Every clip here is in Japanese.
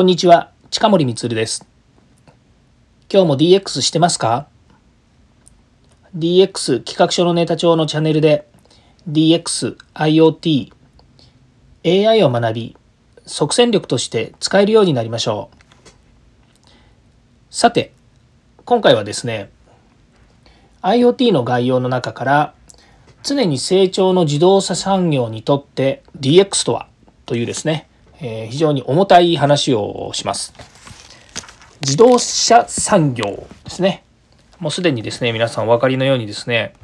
こんにちは、近森光です。今日も DX してますか ?DX 企画書のネタ帳のチャンネルで DX、IoT、AI を学び、即戦力として使えるようになりましょう。さて、今回はですね、IoT の概要の中から常に成長の自動車産業にとって DX とは？というですね、えー非常に重たい話をします。自動車産業ですね。もうすでにですね、皆さんお分かりのようにですね、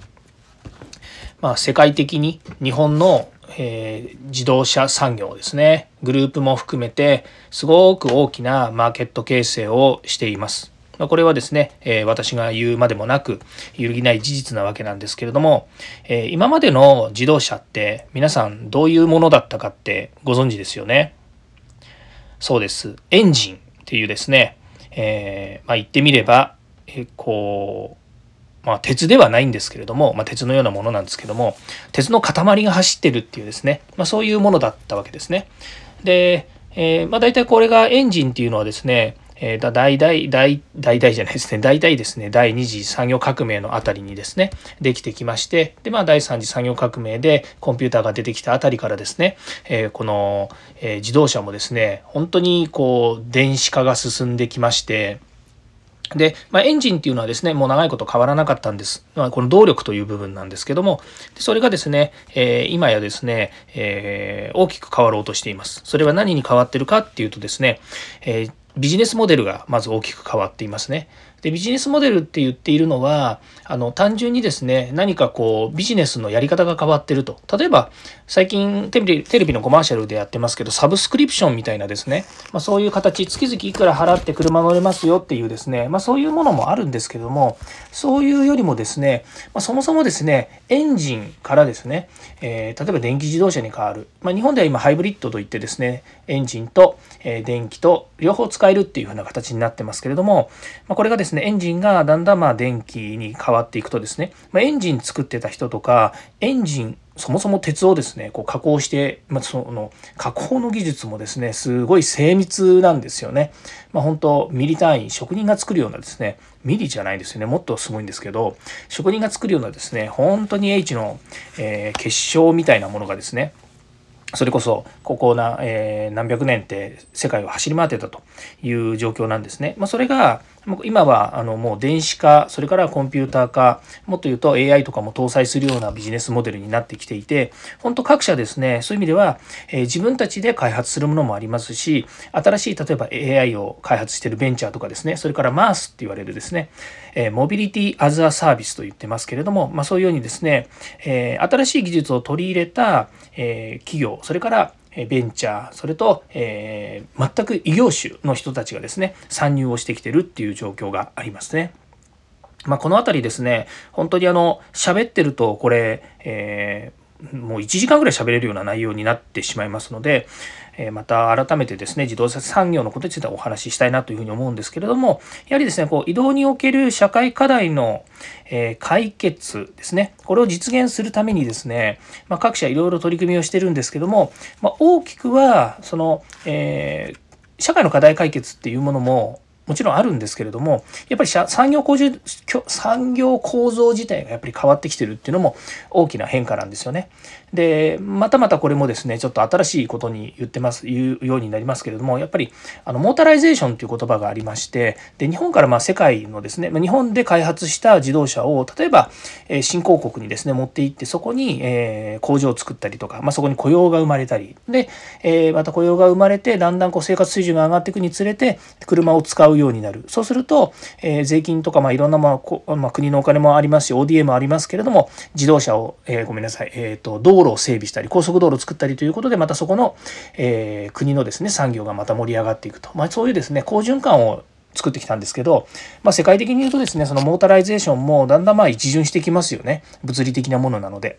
まあ、世界的に日本の、えー自動車産業ですね、グループも含めて、すごく大きなマーケット形成をしています。まこれはですね、え私が言うまでもなく、揺るぎない事実なわけなんですけれども、え今までの自動車って皆さんどういうものだったかってご存知ですよね。そうです。エンジンっていうですね、えーまあ、言ってみれば、えーこう、まあ、鉄ではないんですけれども、まあ、鉄のようなものなんですけども、鉄の塊が走ってるっていうですね、ま、そういうものだったわけですね。で、えまあ、大体これがエンジンっていうのはですね、えーだ大体大大体じゃないですね大体ですね第二次産業革命のあたりにですねできてきましてでまあ第三次産業革命でコンピューターが出てきたあたりからですね、えーこの、えー自動車もですね本当にこう電子化が進んできましてで、まあ、エンジンっていうのはですね、もう長いこと変わらなかったんです。まあ、この動力という部分なんですけども、それがですね、えー今やですね、えー大きく変わろうとしています。それは何に変わってるかっていうとですね、えービジネスモデルがまず大きく変わっていますね。でビジネスモデルって言っているのはあの単純にですね何かこうビジネスのやり方が変わってると。例えば最近テレビテレビのコマーシャルでやってますけどサブスクリプションみたいなですね、まあ、そういう形月々いくら払って車乗れますよっていうですね、まあ、そういうものもあるんですけどもそういうよりもですね、まあ、そもそもですねエンジンからですね、えー例えば電気自動車に変わる、まあ、日本では今ハイブリッドといってですねエンジンと、えー電気と両方使えるっていう風な形になってますけれども、まあ、これがですねですねエンジンがだんだんまあ電気に変わっていくとですね、まあ、エンジン作ってた人とかエンジンそもそも鉄をですねこう加工して、まあ、その加工の技術もですねすごい精密なんですよね。まあ、本当ミリ単位職人が作るようなですねミリじゃないですよねもっとすごいんですけど職人が作るようなですね本当に H の、えー結晶みたいなものがですねそれこそここな、えー何百年って世界を走り回ってたという状況なんですね。まあ、それが今はあのもう電子化それからコンピューター化もっと言うと AI とかも搭載するようなビジネスモデルになってきていて本当各社ですねそういう意味では、え自分たちで開発するものもありますし新しい例えば AI を開発しているベンチャーとかですねそれから MaaS って言われるですね、えーモビリティアズアサービスと言ってますけれども、まあ、そういうようにですね、え新しい技術を取り入れた、え企業それからベンチャーそれと、えー全く異業種の人たちがですね参入をしてきてるっていう状況がありますね。まあ、この辺りですね本当にあの喋ってるとこれ、えーもう1時間ぐらい喋れるような内容になってしまいますので、えまた改めてですね自動車産業のことについてはお話ししたいなというふうに思うんですけれどもやはりですねこう移動における社会課題の、え解決ですねこれを実現するためにですね、まあ、各社いろいろ取り組みをしてるんですけども、まあ、大きくはその、えー社会の課題解決っていうものももちろんあるんですけれどもやっぱり産業構造産業構造自体がやっぱり変わってきてるっていうのも大きな変化なんですよね。でまたまたこれもですねちょっと新しいことに言ってます言うようになりますけれどもやっぱりあのモータライゼーションという言葉がありましてで日本からまあ世界のですね日本で開発した自動車を例えば、えー新興国にですね持って行ってそこに、えー工場を作ったりとか、まあ、そこに雇用が生まれたりで、えーまた雇用が生まれてだんだんこう生活水準が上がっていくにつれて車を使うようになる。そうすると、えー税金とかまあいろんな、まあこまあ、国のお金もありますし ODA もありますけれども自動車を、えーごめんなさい、えー、と道路を整備したり高速道路を作ったりということでまたそこの、えー国のですね産業がまた盛り上がっていくと、まあ、そういうですね好循環を作ってきたんですけど、まあ、世界的に言うとですねそのモータライゼーションもだんだんまあ一巡してきますよね。物理的なものなので。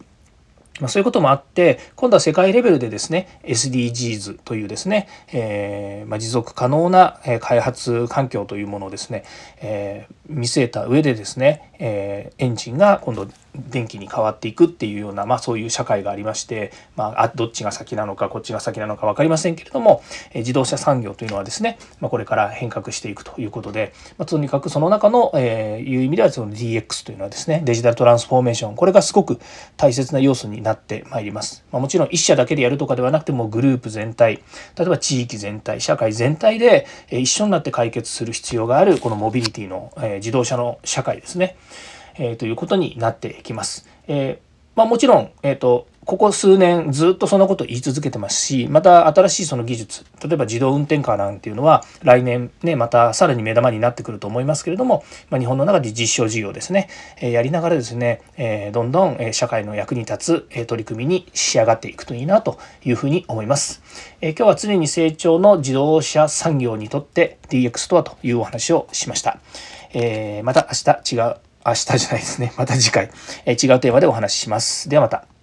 ま、そういうこともあって今度は世界レベルでですね SDGs というですね、えーまあ、持続可能な開発環境というものをですね、えー見据えた上でですねえー、エンジンが今度電気に変わっていくっていうような、まあ、そういう社会がありまして、まあ、どっちが先なのかこっちが先なのか分かりませんけれども、え、自動車産業というのはですね、まあ、これから変革していくということで、まあ、とにかくその中の、えー、いう意味ではその DX というのはですねデジタルトランスフォーメーションこれがすごく大切な要素になってまいります。まあ、もちろん1社だけでやるとかではなくてもグループ全体例えば地域全体社会全体で、一緒になって解決する必要があるこのモビリティの、えー、自動車の社会ですね。えー、ということになってきます。え、まあ、もちろん、えーと、ここ数年ずっとそのこと言い続けてますしまた新しいその技術例えば自動運転カーなんていうのは来年ねまたさらに目玉になってくると思いますけれども、まあ、日本の中で実証事業ですね、え、やりながらですね、え、どんどん社会の役に立つ取り組みに仕上がっていくといいなというふうに思います。え、今日は常に成長の自動車産業にとって DX とはというお話をしました。え、また明日違う明日じゃないですね。また次回、え違うテーマでお話しします。ではまた。